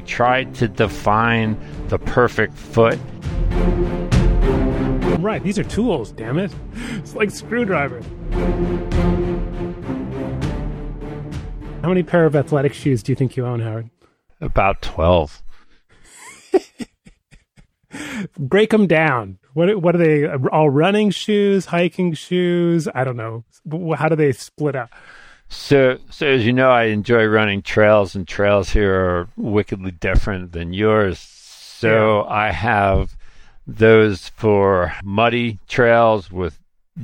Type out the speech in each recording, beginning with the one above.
we try to define the perfect foot. Right, these are tools, damn it. It's like screwdriver. How many pair of athletic shoes do you think you own, Howard? About 12. Break them down. What what are they? All running shoes, hiking shoes? I don't know. How do they split up? So, so as you know, I enjoy running trails, and trails here are wickedly different than yours. So yeah. I have those for muddy trails with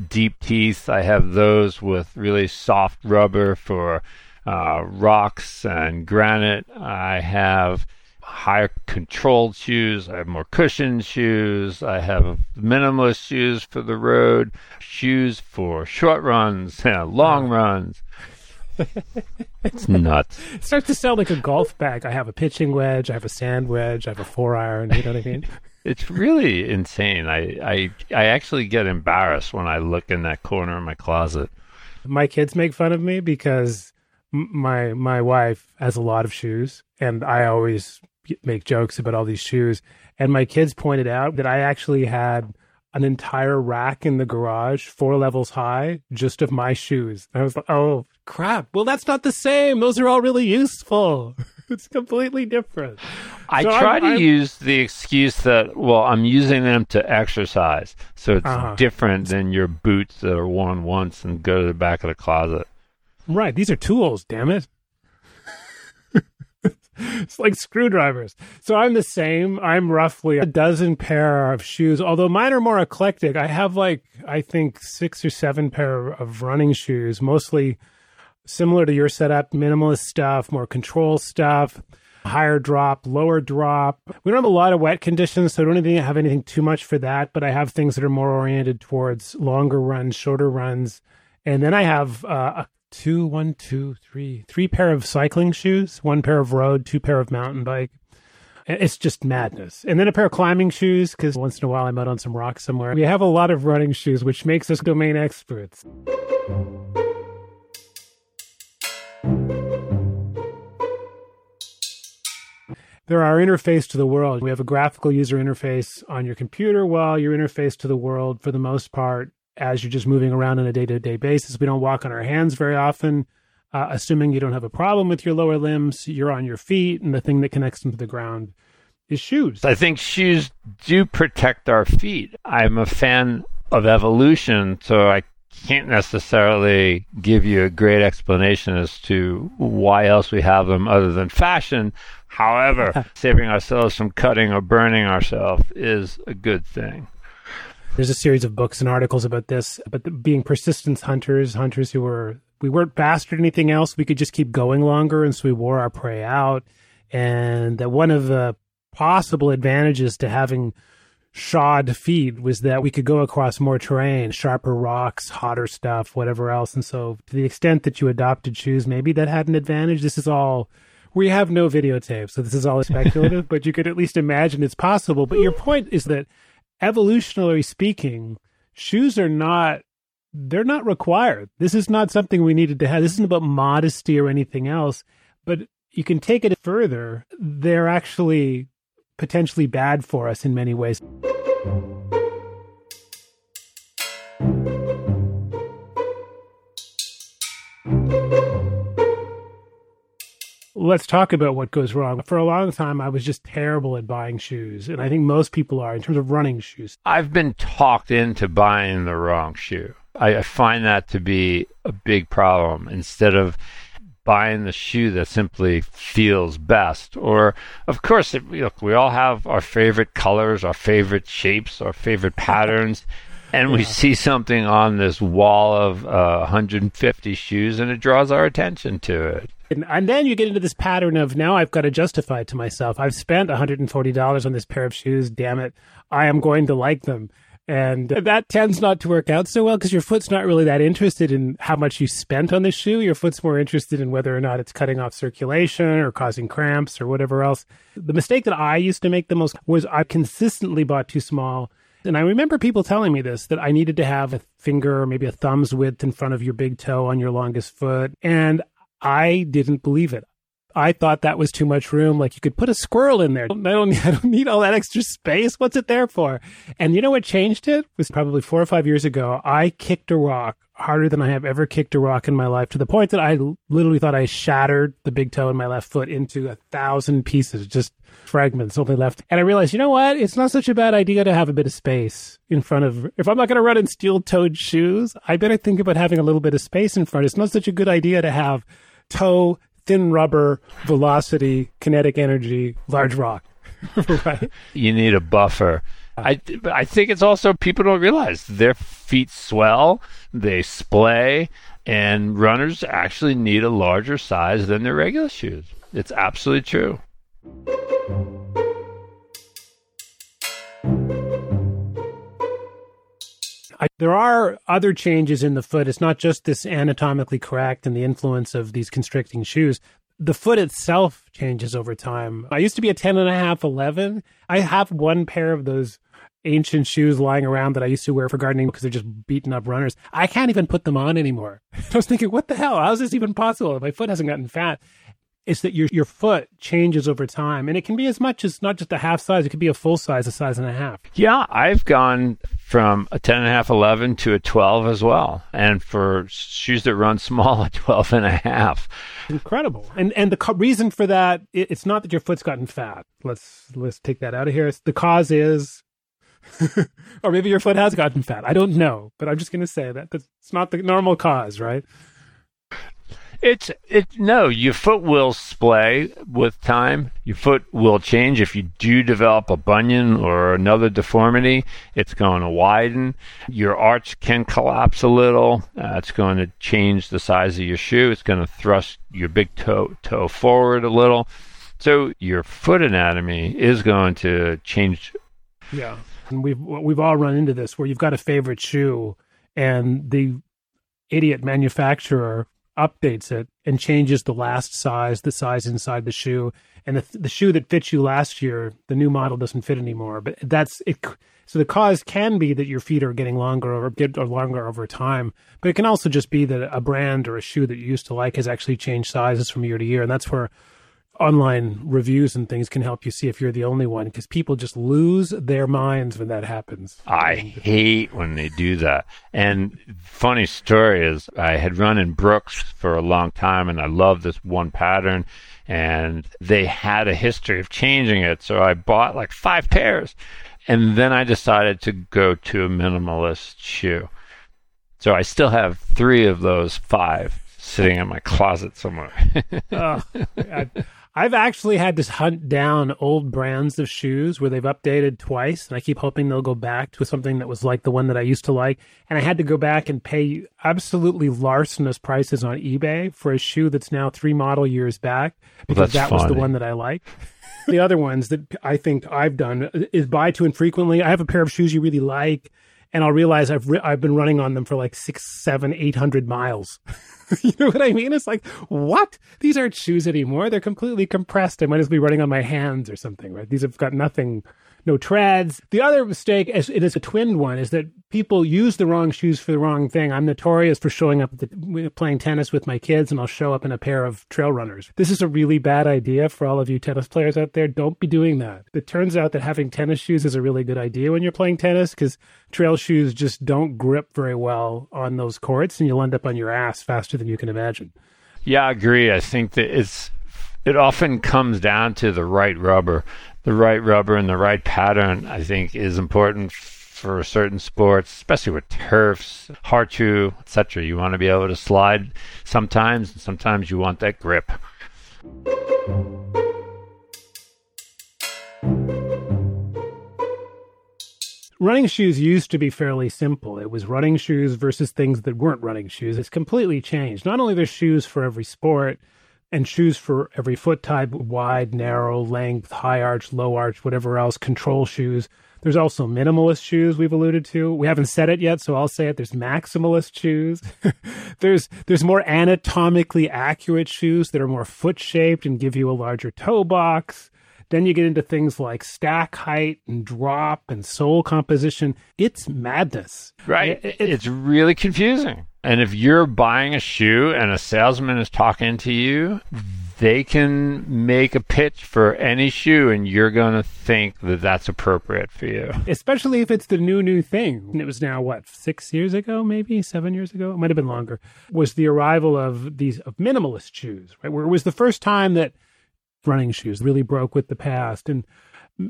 deep teeth. I have those with really soft rubber for uh, rocks and granite. I have higher controlled shoes. I have more cushioned shoes. I have minimalist shoes for the road, shoes for short runs, long runs it's nuts. It starts to sound like a golf bag. I have a pitching wedge, I have a sand wedge, I have a four iron. You know what I mean? it's really insane. I, I I actually get embarrassed when I look in that corner of my closet. My kids make fun of me because my my wife has a lot of shoes, and I always make jokes about all these shoes. And my kids pointed out that I actually had an entire rack in the garage, four levels high, just of my shoes. And I was like, oh, crap. Well, that's not the same. Those are all really useful. it's completely different. I so try I'm, to I'm, use the excuse that, well, I'm using them to exercise. So it's uh-huh. different than your boots that are worn once and go to the back of the closet. Right. These are tools, damn it. it's like screwdrivers. So I'm the same. I'm roughly a dozen pair of shoes, although mine are more eclectic. I have like, I think six or seven pair of running shoes, mostly similar to your setup, minimalist stuff, more control stuff, higher drop, lower drop. We don't have a lot of wet conditions, so I don't even have anything too much for that, but I have things that are more oriented towards longer runs, shorter runs. And then I have uh, a two, one, two, three, three pair of cycling shoes, one pair of road, two pair of mountain bike. It's just madness. And then a pair of climbing shoes, because once in a while I'm out on some rock somewhere. We have a lot of running shoes, which makes us domain experts. They're our interface to the world. We have a graphical user interface on your computer while your interface to the world, for the most part, as you're just moving around on a day to day basis. We don't walk on our hands very often. Uh, assuming you don't have a problem with your lower limbs, you're on your feet, and the thing that connects them to the ground is shoes. I think shoes do protect our feet. I'm a fan of evolution, so I can't necessarily give you a great explanation as to why else we have them other than fashion. However, saving ourselves from cutting or burning ourselves is a good thing. There's a series of books and articles about this, but the, being persistence hunters, hunters who were, we weren't than anything else. We could just keep going longer. And so we wore our prey out. And that one of the possible advantages to having shod feet was that we could go across more terrain, sharper rocks, hotter stuff, whatever else. And so to the extent that you adopted shoes, maybe that had an advantage. This is all we have no videotape, so this is all speculative, but you could at least imagine it's possible. But your point is that evolutionarily speaking, shoes are not they're not required. This is not something we needed to have. This isn't about modesty or anything else, but you can take it further. They're actually potentially bad for us in many ways. Let's talk about what goes wrong. For a long time, I was just terrible at buying shoes, and I think most people are in terms of running shoes. I've been talked into buying the wrong shoe. I, I find that to be a big problem. Instead of buying the shoe that simply feels best. Or, of course, it, look, we all have our favorite colors, our favorite shapes, our favorite patterns. And yeah. we see something on this wall of uh, 150 shoes, and it draws our attention to it. And, then you get into this pattern of now I've got to justify it to myself. I've spent $140 on this pair of shoes. Damn it. I am going to like them. And that tends not to work out so well because your foot's not really that interested in how much you spent on the shoe. Your foot's more interested in whether or not it's cutting off circulation or causing cramps or whatever else. The mistake that I used to make the most was I consistently bought too small. And I remember people telling me this that I needed to have a finger or maybe a thumb's width in front of your big toe on your longest foot. And I didn't believe it. I thought that was too much room. Like you could put a squirrel in there. I don't, I don't need all that extra space. What's it there for? And you know what changed it? it was probably four or five years ago. I kicked a rock harder than I have ever kicked a rock in my life to the point that I literally thought I shattered the big toe in my left foot into a thousand pieces, just fragments only left. And I realized, you know what? It's not such a bad idea to have a bit of space in front of, if I'm not going to run in steel toed shoes, I better think about having a little bit of space in front. It's not such a good idea to have toe thin rubber, velocity, kinetic energy, large rock. right? You need a buffer. I, I think it's also people don't realize their feet swell, they splay, and runners actually need a larger size than their regular shoes. It's absolutely true. I, there are other changes in the foot. It's not just this anatomically correct and the influence of these constricting shoes. The foot itself changes over time. I used to be a 10 and a half, 11. I have one pair of those ancient shoes lying around that I used to wear for gardening because they're just beaten up runners. I can't even put them on anymore. I was thinking, what the hell? How is this even possible? My foot hasn't gotten fat is that your your foot changes over time, and it can be as much as not just a half size; it could be a full size, a size and a half. Yeah, I've gone from a 10 and a half, 11 to a 12 as well, and for shoes that run small, a 12 and a half. Incredible, and and the co- reason for that it's not that your foot's gotten fat. Let's let's take that out of here. the cause is. or maybe your foot has gotten fat. I don't know, but I'm just going to say that that's not the normal cause, right? It's it no, your foot will splay with time. Your foot will change if you do develop a bunion or another deformity. It's going to widen. Your arch can collapse a little. Uh, it's going to change the size of your shoe. It's going to thrust your big toe toe forward a little. So your foot anatomy is going to change. Yeah, and we've we've all run into this where you've got a favorite shoe and the idiot manufacturer updates it and changes the last size, the size inside the shoe, and the the shoe that fits you last year, the new model doesn't fit anymore. But that's it. So the cause can be that your feet are getting longer or get or longer over time, but it can also just be that a brand or a shoe that you used to like has actually changed sizes from year to year, and that's where online reviews and things can help you see if you're the only one because people just lose their minds when that happens. I hate when they do that. And funny story is I had run in Brooks for a long time and I love this one pattern and they had a history of changing it. So I bought like five pairs and then I decided to go to a minimalist shoe. So I still have three of those five sitting in my closet somewhere. oh, I, I've actually had to hunt down old brands of shoes where they've updated twice, and I keep hoping they'll go back to something that was like the one that I used to like. And I had to go back and pay absolutely larcenous prices on eBay for a shoe that's now three model years back because that funny. was the one that I like. the other ones that I think I've done is buy too infrequently. I have a pair of shoes you really like, and I'll realize I've re- I've been running on them for like six, seven, eight hundred miles. you know what I mean? It's like, what? These aren't shoes anymore. They're completely compressed. I might as well be running on my hands or something, right? These have got nothing no treads. The other mistake, as it is a twinned one, is that people use the wrong shoes for the wrong thing. I'm notorious for showing up the, playing tennis with my kids, and I'll show up in a pair of trail runners. This is a really bad idea for all of you tennis players out there. Don't be doing that. It turns out that having tennis shoes is a really good idea when you're playing tennis because trail shoes just don't grip very well on those courts, and you'll end up on your ass faster than you can imagine. Yeah, I agree. I think that it's it often comes down to the right rubber the right rubber and the right pattern, I think, is important for certain sports, especially with turfs, hard shoe, etc. You want to be able to slide sometimes, and sometimes you want that grip. Running shoes used to be fairly simple. It was running shoes versus things that weren't running shoes. It's completely changed. Not only there's shoes for every sport, and shoes for every foot type wide, narrow, length, high arch, low arch, whatever else, control shoes. There's also minimalist shoes we've alluded to. We haven't said it yet, so I'll say it. There's maximalist shoes. there's there's more anatomically accurate shoes that are more foot shaped and give you a larger toe box. Then you get into things like stack height and drop and sole composition. It's madness. Right. It, it, it's really confusing. And if you're buying a shoe and a salesman is talking to you, they can make a pitch for any shoe and you're going to think that that's appropriate for you. Especially if it's the new, new thing. And it was now, what, six years ago, maybe seven years ago? It might have been longer. Was the arrival of these of minimalist shoes, right? Where it was the first time that running shoes really broke with the past. And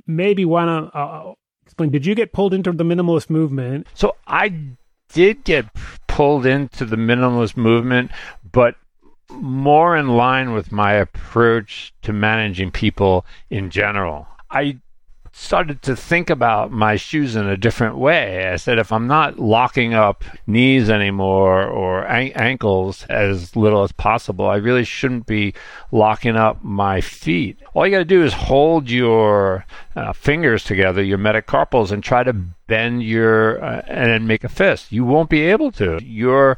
maybe why want to uh, explain, did you get pulled into the minimalist movement? So I did get pulled into the minimalist movement, but more in line with my approach to managing people in general. I started to think about my shoes in a different way. I said, if I'm not locking up knees anymore or an- ankles as little as possible, I really shouldn't be locking up my feet. All you got to do is hold your uh, fingers together, your metacarpals, and try to bend your uh, and make a fist. You won't be able to. Your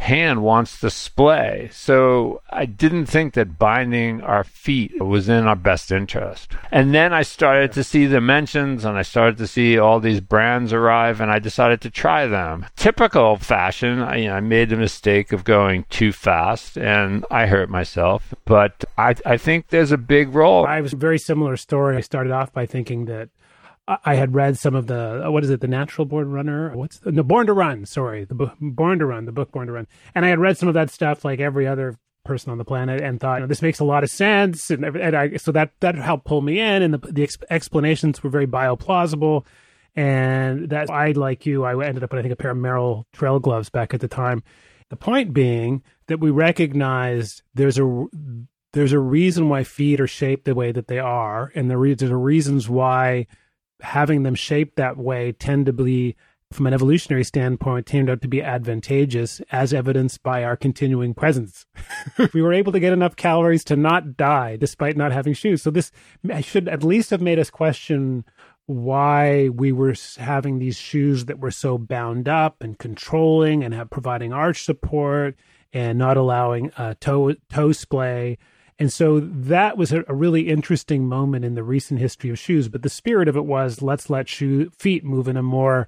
hand wants to splay. So I didn't think that binding our feet was in our best interest. And then I started to see the mentions and I started to see all these brands arrive and I decided to try them. Typical fashion, I, you know, I made the mistake of going too fast and I hurt myself. But I, I think there's a big role. I was a very similar story. I started off by thinking that I had read some of the uh, what is it, the Natural Born Runner? What's the, no Born to Run? Sorry, the Born to Run, the book Born to Run. And I had read some of that stuff like every other person on the planet, and thought you know, this makes a lot of sense, and, and I, so that that helped pull me in, and the the ex- explanations were very bioplausible. And that I, like you, I ended up with I think a pair of Merrell trail gloves back at the time. The point being that we recognized there's a there's a reason why feet are shaped the way that they are, and there, there's reasons why having them shaped that way tend to be from an evolutionary standpoint turned out to be advantageous as evidenced by our continuing presence. We were able to get enough calories to not die despite not having shoes. So this should at least have made us question why we were having these shoes that were so bound up and controlling and have providing arch support and not allowing uh, toe toe splay and so that was a, really interesting moment in the recent history of shoes. But the spirit of it was let's let shoe feet move in a more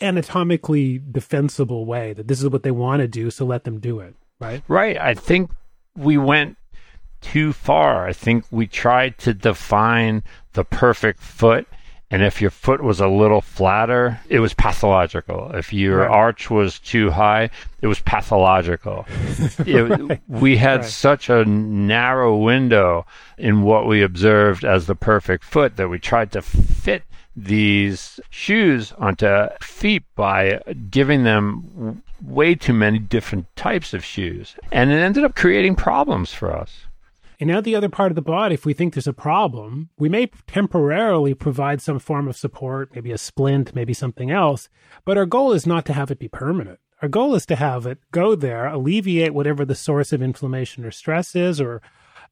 anatomically defensible way. That this is what they want to do, so let them do it. Right. Right. I think we went too far. I think we tried to define the perfect foot and if your foot was a little flatter, it was pathological. If your right. arch was too high, it was pathological. it, right. We had right. such a narrow window in what we observed as the perfect foot that we tried to fit these shoes onto feet by giving them way too many different types of shoes. And it ended up creating problems for us. And now the other part of the body, if we think there's a problem, we may temporarily provide some form of support, maybe a splint, maybe something else. But our goal is not to have it be permanent. Our goal is to have it go there, alleviate whatever the source of inflammation or stress is, or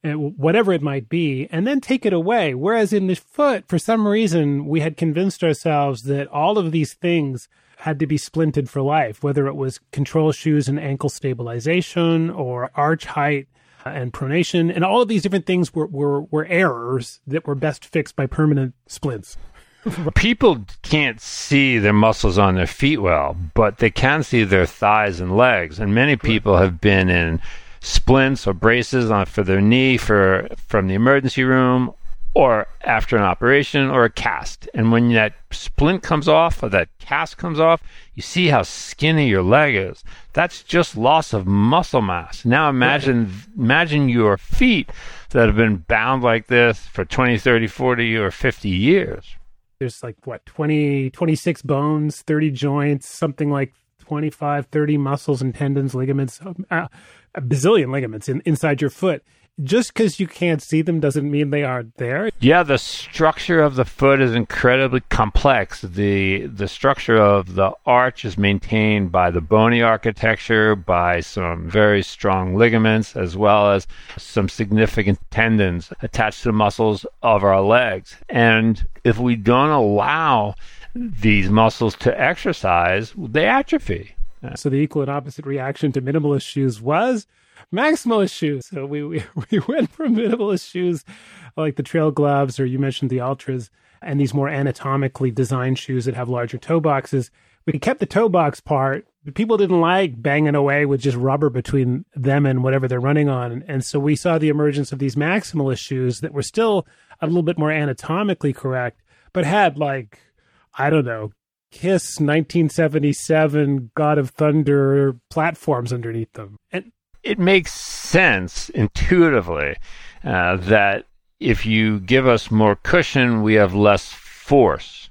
uh, whatever it might be, and then take it away. Whereas in the foot, for some reason, we had convinced ourselves that all of these things had to be splinted for life, whether it was control shoes and ankle stabilization or arch height Uh, and pronation, and all of these different things were, were, were errors that were best fixed by permanent splints. People can't see their muscles on their feet well, but they can see their thighs and legs. And many people have been in splints or braces on for their knee for from the emergency room or after an operation or a cast. And when that splint comes off or that cast comes off, you see how skinny your leg is. That's just loss of muscle mass. Now imagine imagine your feet that have been bound like this for 20, 30, 40 or 50 years. There's like what 20 26 bones, 30 joints, something like 25, 30 muscles and tendons, ligaments, uh, a bazillion ligaments in, inside your foot just because you can't see them doesn't mean they aren't there. Yeah, the structure of the foot is incredibly complex. The the structure of the arch is maintained by the bony architecture, by some very strong ligaments, as well as some significant tendons attached to the muscles of our legs. And if we don't allow these muscles to exercise, they atrophy. So the equal and opposite reaction to minimalist shoes was maximalist shoes. So we, we, we went from minimalist shoes like the trail gloves, or you mentioned the Altras and these more anatomically designed shoes that have larger toe boxes. We kept the toe box part, people didn't like banging away with just rubber between them and whatever they're running on. And so we saw the emergence of these maximalist shoes that were still a little bit more anatomically correct, but had like, I don't know, Kiss 1977 God of Thunder platforms underneath them. And it makes sense intuitively uh, that if you give us more cushion, we have less force.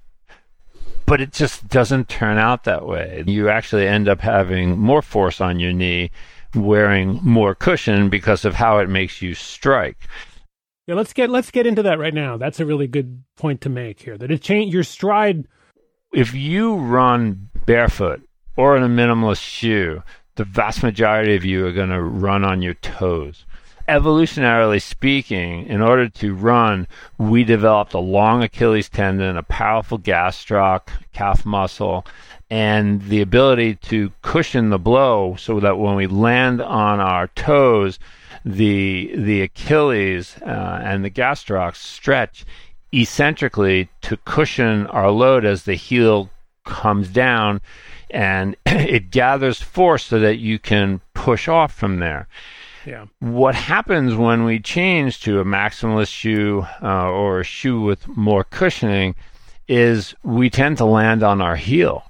But it just doesn't turn out that way. You actually end up having more force on your knee wearing more cushion because of how it makes you strike. Yeah, let's get let's get into that right now. That's a really good point to make here. That it change your stride. If you run barefoot or in a minimalist shoe, the vast majority of you are going to run on your toes. Evolutionarily speaking, in order to run, we developed a long Achilles tendon, a powerful gastroc, calf muscle, and the ability to cushion the blow so that when we land on our toes, the the Achilles uh, and the gastroc stretch eccentrically to cushion our load as the heel comes down and it gathers force so that you can push off from there. Yeah. What happens when we change to a maximalist shoe uh, or a shoe with more cushioning is we tend to land on our heel.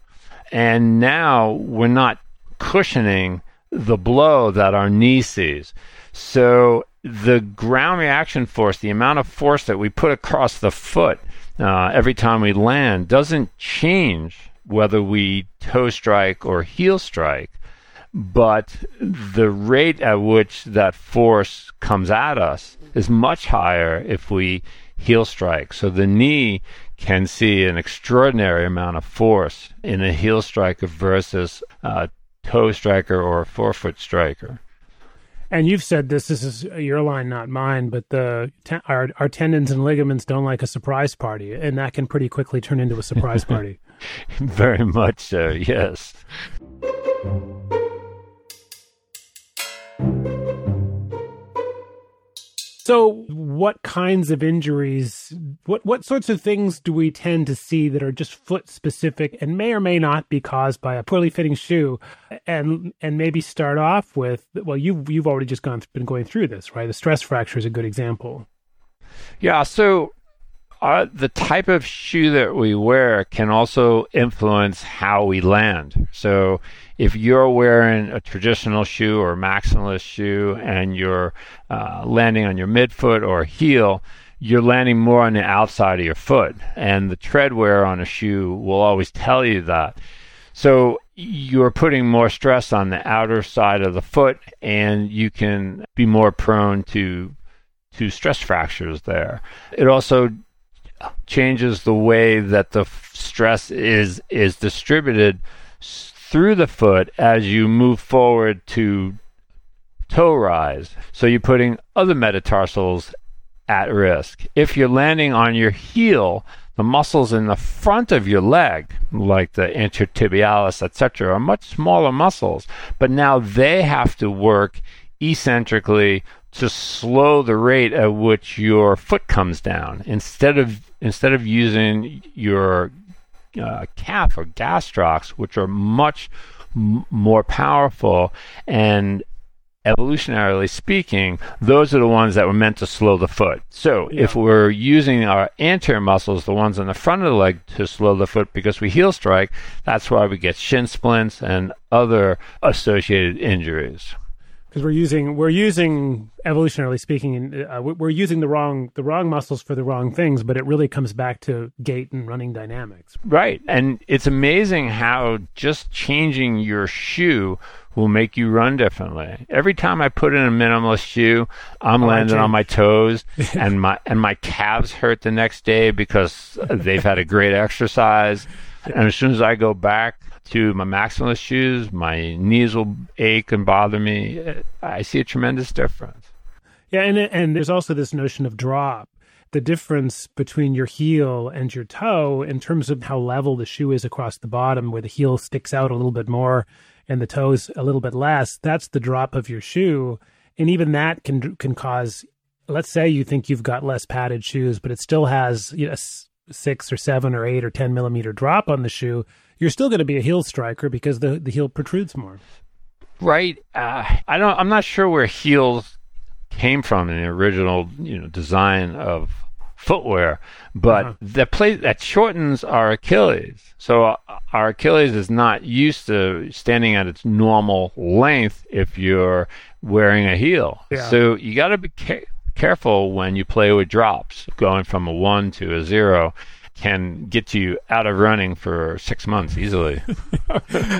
And now we're not cushioning the blow that our knee sees. So the ground reaction force, the amount of force that we put across the foot uh, every time we land, doesn't change whether we toe strike or heel strike, but the rate at which that force comes at us is much higher if we heel strike. So the knee can see an extraordinary amount of force in a heel striker versus a toe striker or a forefoot striker. And you've said this. This is your line, not mine. But the our our tendons and ligaments don't like a surprise party, and that can pretty quickly turn into a surprise party. Very much so. Yes. So, what kinds of injuries, what what sorts of things do we tend to see that are just foot specific and may or may not be caused by a poorly fitting shoe? And and maybe start off with well, you've you've already just gone been going through this, right? The stress fracture is a good example. Yeah. So uh, the type of shoe that we wear can also influence how we land. So if you're wearing a traditional shoe or maximalist shoe and you're uh, landing on your midfoot or heel, you're landing more on the outside of your foot. And the tread wear on a shoe will always tell you that. So you're putting more stress on the outer side of the foot and you can be more prone to to stress fractures there. It also changes the way that the stress is is distributed through the foot as you move forward to toe rise. So you're putting other metatarsals at risk. If you're landing on your heel, the muscles in the front of your leg, like the anterior tibialis, etc., are much smaller muscles, but now they have to work eccentrically to slow the rate at which your foot comes down instead of instead of using your uh, calf or gastrocs, which are much m- more powerful and evolutionarily speaking, those are the ones that were meant to slow the foot. So yeah. if we're using our anterior muscles, the ones on the front of the leg, to slow the foot because we heel strike, that's why we get shin splints and other associated injuries because we're using we're using evolutionarily speaking uh, we're using the wrong the wrong muscles for the wrong things but it really comes back to gait and running dynamics. Right. And it's amazing how just changing your shoe will make you run differently. Every time i put in a minimalist shoe i'm oh, landing on my toes and my and my calves hurt the next day because they've had a great exercise. And as soon as i go back to my maximalist shoes, my knees will ache and bother me. I see a tremendous difference. Yeah, and and there's also this notion of drop. The difference between your heel and your toe in terms of how level the shoe is across the bottom, where the heel sticks out a little bit more and the toes a little bit less, that's the drop of your shoe. And even that can can cause let's say you think you've got less padded shoes, but it still has you know, six or seven or eight or 10 millimeter drop on the shoe, you're still going to be a heel striker because the, the heel protrudes more. Right. Uh, I don't, I'm not sure where heels came from in the original, you know, design of footwear, but uh-huh. the place that shortens our Achilles. So uh, our Achilles is not used to standing at its normal length if you're wearing a heel. Yeah. So you got to be careful when you play with drops. Going from a one to a zero can get you out of running for six months easily.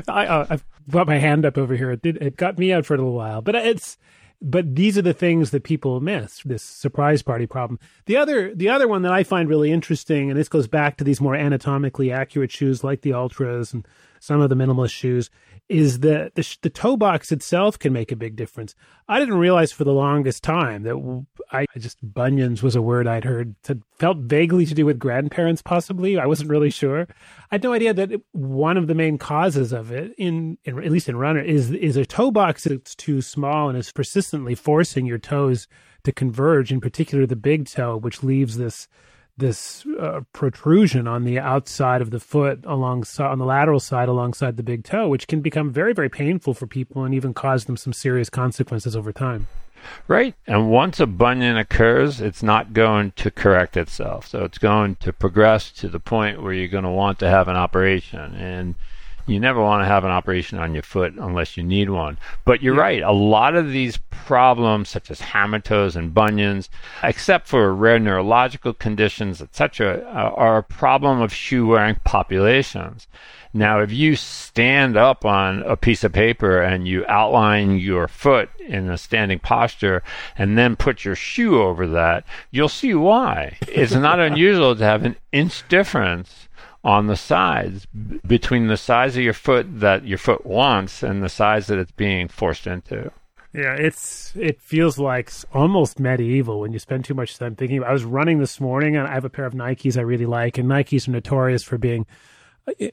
I, uh, I've got my hand up over here. It did. It got me out for a little while, but it's but these are the things that people miss this surprise party problem the other the other one that i find really interesting and this goes back to these more anatomically accurate shoes like the Altras and some of the minimalist shoes is that the, the toe box itself can make a big difference. I didn't realize for the longest time that I just bunions was a word I'd heard that felt vaguely to do with grandparents, possibly. I wasn't really sure. I had no idea that one of the main causes of it, in, in at least in runner, is is a toe box that's too small and is persistently forcing your toes to converge, in particular the big toe, which leaves this this uh, protrusion on the outside of the foot alongside on the lateral side alongside the big toe which can become very very painful for people and even cause them some serious consequences over time. Right. And once a bunion occurs it's not going to correct itself. So it's going to progress to the point where you're going to want to have an operation. And you never want to have an operation on your foot unless you need one. But you're yeah. right. A lot of these problems, such as hammer toes and bunions, except for rare neurological conditions, etc., uh, are a problem of shoe wearing populations. Now, if you stand up on a piece of paper and you outline your foot in a standing posture and then put your shoe over that, you'll see why. It's not unusual to have an inch difference on the sides between the size of your foot that your foot wants and the size that it's being forced into. Yeah, it's it feels like almost medieval when you spend too much time thinking. About, I was running this morning and I have a pair of Nikes I really like, and Nikes are notorious for being uh,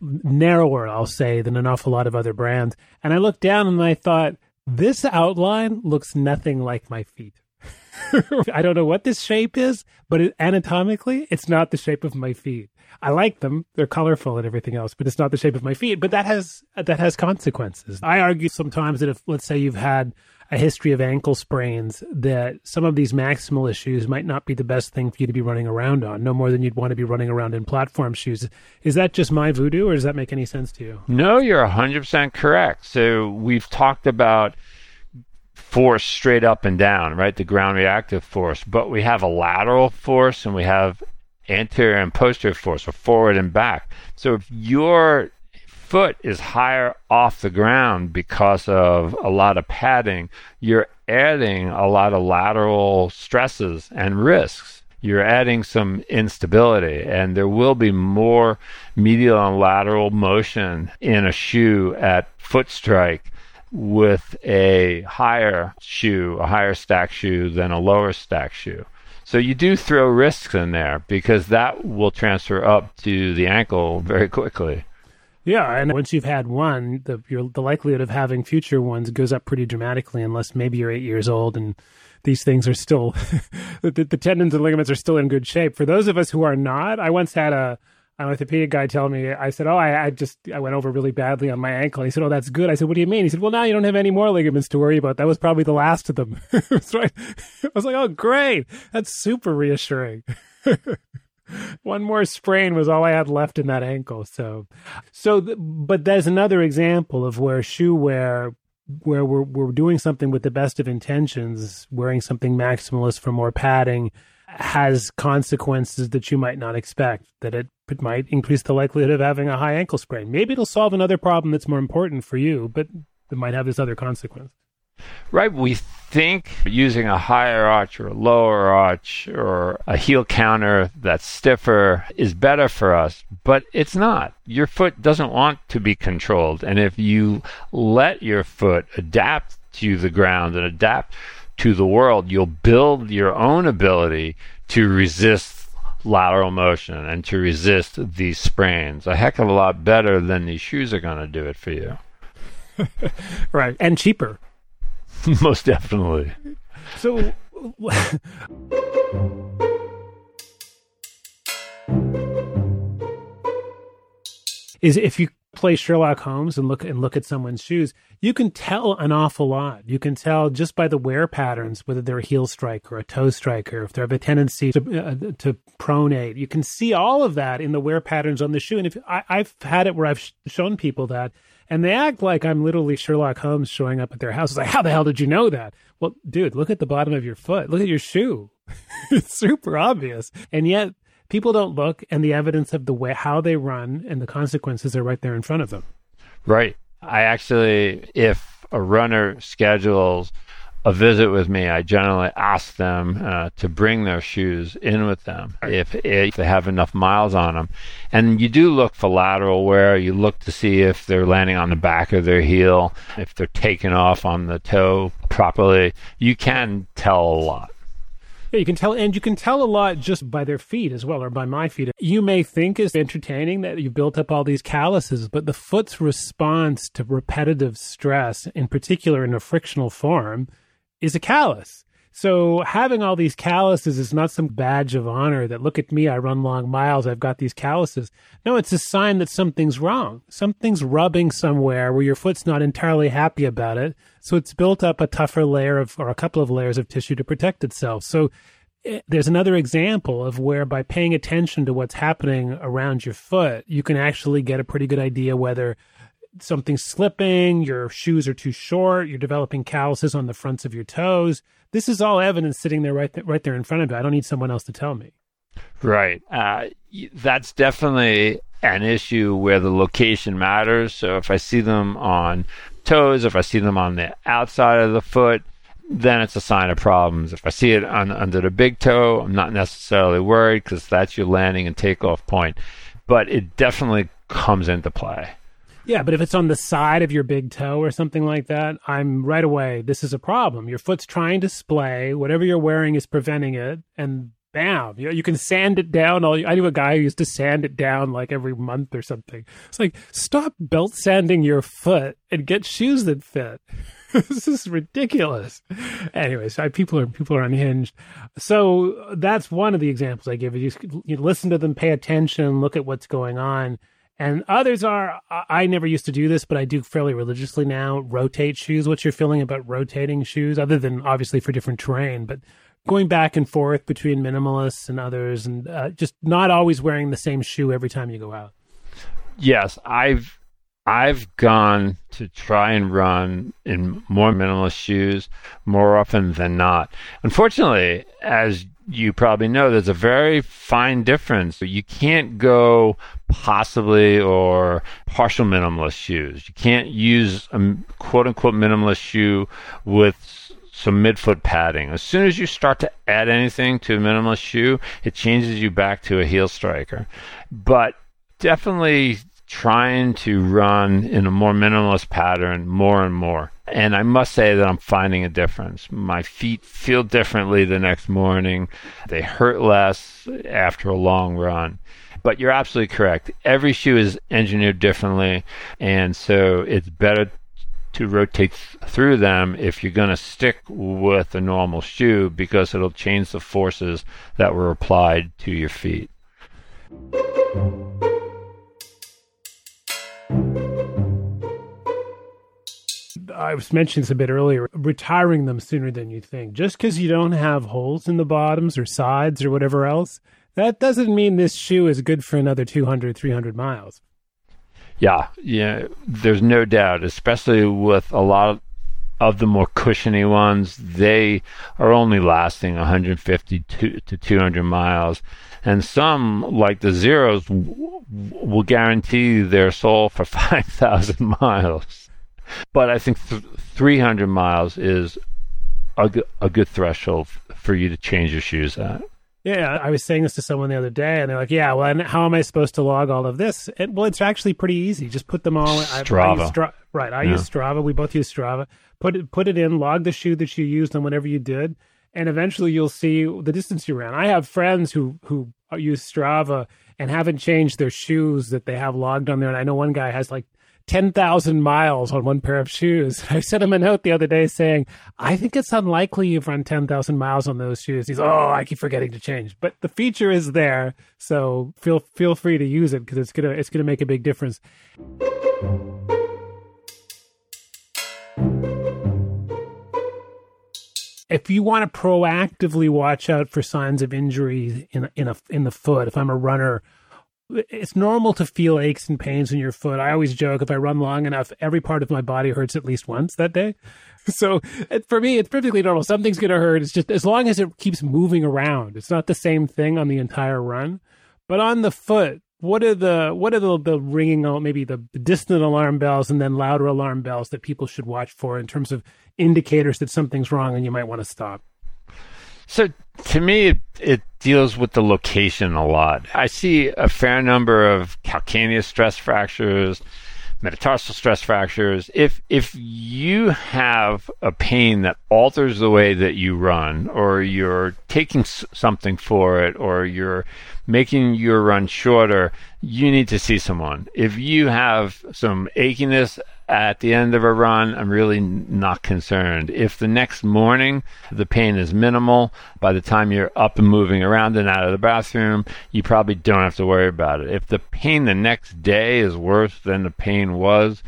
narrower, I'll say, than an awful lot of other brands. And I looked down and I thought, this outline looks nothing like my feet. I don't know what this shape is, but it, anatomically, it's not the shape of my feet. I like them; they're colorful and everything else, but it's not the shape of my feet. But that has that has consequences. I argue sometimes that if, let's say, you've had a history of ankle sprains, that some of these maximalist shoes might not be the best thing for you to be running around on, no more than you'd want to be running around in platform shoes. Is that just my voodoo, or does that make any sense to you? No, you're 100% correct. So we've talked about force straight up and down, right? The ground reactive force. But we have a lateral force and we have anterior and posterior force, or forward and back. So if your foot is higher off the ground because of a lot of padding, you're adding a lot of lateral stresses and risks. You're adding some instability, and there will be more medial and lateral motion in a shoe at foot strike with a higher shoe, a higher stack shoe than a lower stack shoe. So you do throw risks in there because that will transfer up to the ankle very quickly. Yeah, and once you've had one, the your, the likelihood of having future ones goes up pretty dramatically, unless maybe you're eight years old and these things are still the, the, tendons and ligaments are still in good shape. For those of us who are not, I once had a an orthopedic guy tell me, I said, "Oh, I, I, just I went over really badly on my ankle." He said, "Oh, that's good." I said, "What do you mean?" He said, "Well, now you don't have any more ligaments to worry about. That was probably the last of them." I, I was like, "Oh, great! That's super reassuring." One more sprain was all I had left in that ankle. So, so, but there's another example of where shoe wear where we're we're doing something with the best of intentions, wearing something maximalist for more padding has consequences that you might not expect. That it, it might increase the likelihood of having a high ankle sprain. Maybe it'll solve another problem that's more important for you, but it might have this other consequence. Right. We think using a higher arch or a lower arch or a heel counter that's stiffer is better for us, but it's not. Your foot doesn't want to be controlled. And if you let your foot adapt to the ground and adapt to the world, you'll build your own ability to resist lateral motion and to resist these sprains a heck of a lot better than these shoes are going to do it for you. right. And cheaper. Most definitely. So. is if you play Sherlock Holmes and look and look at someone's shoes, you can tell an awful lot. You can tell just by the wear patterns whether they're a heel strike or a toe striker, if they have a tendency to uh, to pronate. You can see all of that in the wear patterns on the shoe. And if I, have had it where I've sh- shown people that, and they act like I'm literally Sherlock Holmes showing up at their house. It's like, how the hell did you know that? Well, dude, look at the bottom of your foot. Look at your shoe. it's super obvious. And yet people don't look and the evidence of the way how they run and the consequences are right there in front of them. Right. I actually, if a runner schedules a visit with me, I generally ask them uh, to bring their shoes in with them if, if they have enough miles on them. And you do look for lateral wear. You look to see if they're landing on the back of their heel, if they're taking off on the toe properly. You can tell a lot. Yeah, you can tell, and you can tell a lot just by their feet as well, or by my feet. You may think it's entertaining that you've built up all these calluses, but the foot's response to repetitive stress, in particular in a frictional form, is a callus. So having all these calluses is not some badge of honor that look at me, I run long miles, I've got these calluses. No, it's a sign that something's wrong. Something's rubbing somewhere where your foot's not entirely happy about it. So it's built up a tougher layer of, or a couple of layers of tissue to protect itself. So eh, there's another example of where by paying attention to what's happening around your foot, you can actually get a pretty good idea whether something's slipping, your shoes are too short, you're developing calluses on the fronts of your toes. This is all evidence sitting there right, th- right there in front of you. I don't need someone else to tell me. Right. Uh, that's definitely an issue where the location matters. So if I see them on toes, if I see them on the outside of the foot, then it's a sign of problems. If I see it on, under the big toe, I'm not necessarily worried because that's your landing and takeoff point. But it definitely comes into play. Yeah, but if it's on the side of your big toe or something like that, I'm right away. This is a problem. Your foot's trying to splay. Whatever you're wearing is preventing it, and bam, you know, you can sand it down. All I knew a guy who used to sand it down like every month or something. It's like stop belt sanding your foot and get shoes that fit. this is ridiculous. Anyways, I, people are people are unhinged. So that's one of the examples I give you. You listen to them, pay attention, look at what's going on and others are, I never used to do this, but I do fairly religiously now, rotate shoes. What's your feeling about rotating shoes, other than obviously for different terrain, but going back and forth between minimalists and others and uh, just not always wearing the same shoe every time you go out? Yes, I've I've gone to try and run in more minimalist shoes more often than not. Unfortunately, as you probably know there's a very fine difference. You can't go possibly or partial minimalist shoes. You can't use a quote unquote minimalist shoe with some midfoot padding. As soon as you start to add anything to a minimalist shoe, it changes you back to a heel striker. But definitely trying to run in a more minimalist pattern more and more. And I must say that I'm finding a difference. My feet feel differently the next morning. They hurt less after a long run. But you're absolutely correct. Every shoe is engineered differently. And so it's better to rotate through them if you're going to stick with a normal shoe because it'll change the forces that were applied to your feet. I was mentioning this a bit earlier, retiring them sooner than you think. Just because you don't have holes in the bottoms or sides or whatever else, that doesn't mean this shoe is good for another 200, 300 miles. Yeah, yeah, there's no doubt, especially with a lot of the more cushiony ones, they are only lasting 150 to, to 200 miles. And some, like the Xeros, will guarantee their sole for 5,000 miles. But I think th- 300 miles is a, g- a good threshold for you to change your shoes at. Yeah, I was saying this to someone the other day, and they're like, "Yeah, well, and how am I supposed to log all of this?" And, well, it's actually pretty easy. Just put them all. Strava, I, I Stra- right? I yeah. use Strava. We both use Strava. Put it, put it in. Log the shoe that you used and whatever you did, and eventually you'll see the distance you ran. I have friends who who use Strava and haven't changed their shoes that they have logged on there, and I know one guy has like 10,000 miles on one pair of shoes. I sent him a note the other day saying, I think it's unlikely you've run 10,000 miles on those shoes. He's, oh, I keep forgetting to change. But the feature is there. So feel, feel free to use it because it's going to, it's going to make a big difference. if you want to proactively watch out for signs of injury in in a in the foot, if I'm a runner, it's normal to feel aches and pains in your foot. I always joke if I run long enough, every part of my body hurts at least once that day. So for me, it's perfectly normal. Something's going to hurt. It's just as long as it keeps moving around. It's not the same thing on the entire run, but on the foot, what are the what are the, the ringing maybe the, the distant alarm bells and then louder alarm bells that people should watch for in terms of indicators that something's wrong and you might want to stop so to me it, it deals with the location a lot i see a fair number of calcaneus stress fractures metatarsal stress fractures. If if you have a pain that alters the way that you run, or you're taking something for it, or you're making your run shorter, you need to see someone. If you have some achiness at the end of a run, I'm really not concerned. If the next morning the pain is minimal, by the time you're up and moving around and out of the bathroom, you probably don't have to worry about it. If the pain the next day is worse than the pain was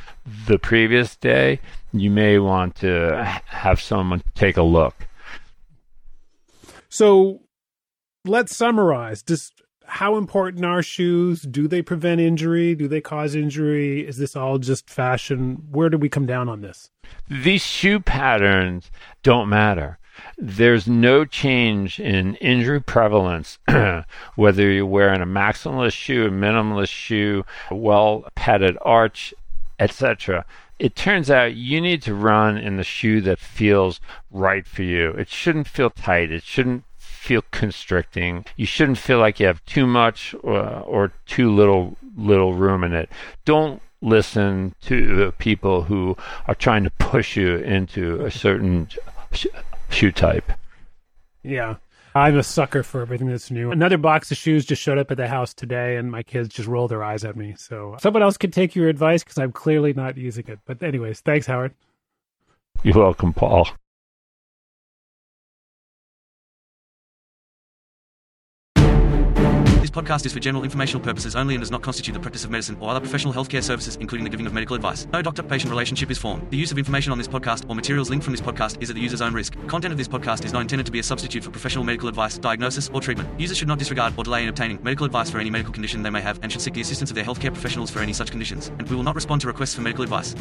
the previous day, you may want to have someone take a look. So let's summarize. Just how important are shoes? Do they prevent injury? Do they cause injury? Is this all just fashion? Where do we come down on this? These shoe patterns don't matter. There's no change in injury prevalence, whether you're wearing a maximalist shoe, a minimalist shoe, a well padded arch, etc. It turns out you need to run in the shoe that feels right for you. It shouldn't feel tight. It shouldn't feel constricting. You shouldn't feel like you have too much or, uh, or too little little room in it. Don't listen to the people who are trying to push you into a certain sh- shoe type. Yeah. I'm a sucker for everything that's new. Another box of shoes just showed up at the house today, and my kids just rolled their eyes at me. So someone else could take your advice because I'm clearly not using it. But, anyways, thanks, Howard. You're welcome, Paul. Podcast is for general informational purposes only and does not constitute the practice of medicine or other professional healthcare services, including the giving of medical advice. No doctor patient relationship is formed. The use of information on this podcast or materials linked from this podcast is at the user's own risk. Content of this podcast is not intended to be a substitute for professional medical advice, diagnosis, or treatment. Users should not disregard or delay in obtaining medical advice for any medical condition they may have and should seek the assistance of their healthcare professionals for any such conditions. And we will not respond to requests for medical advice.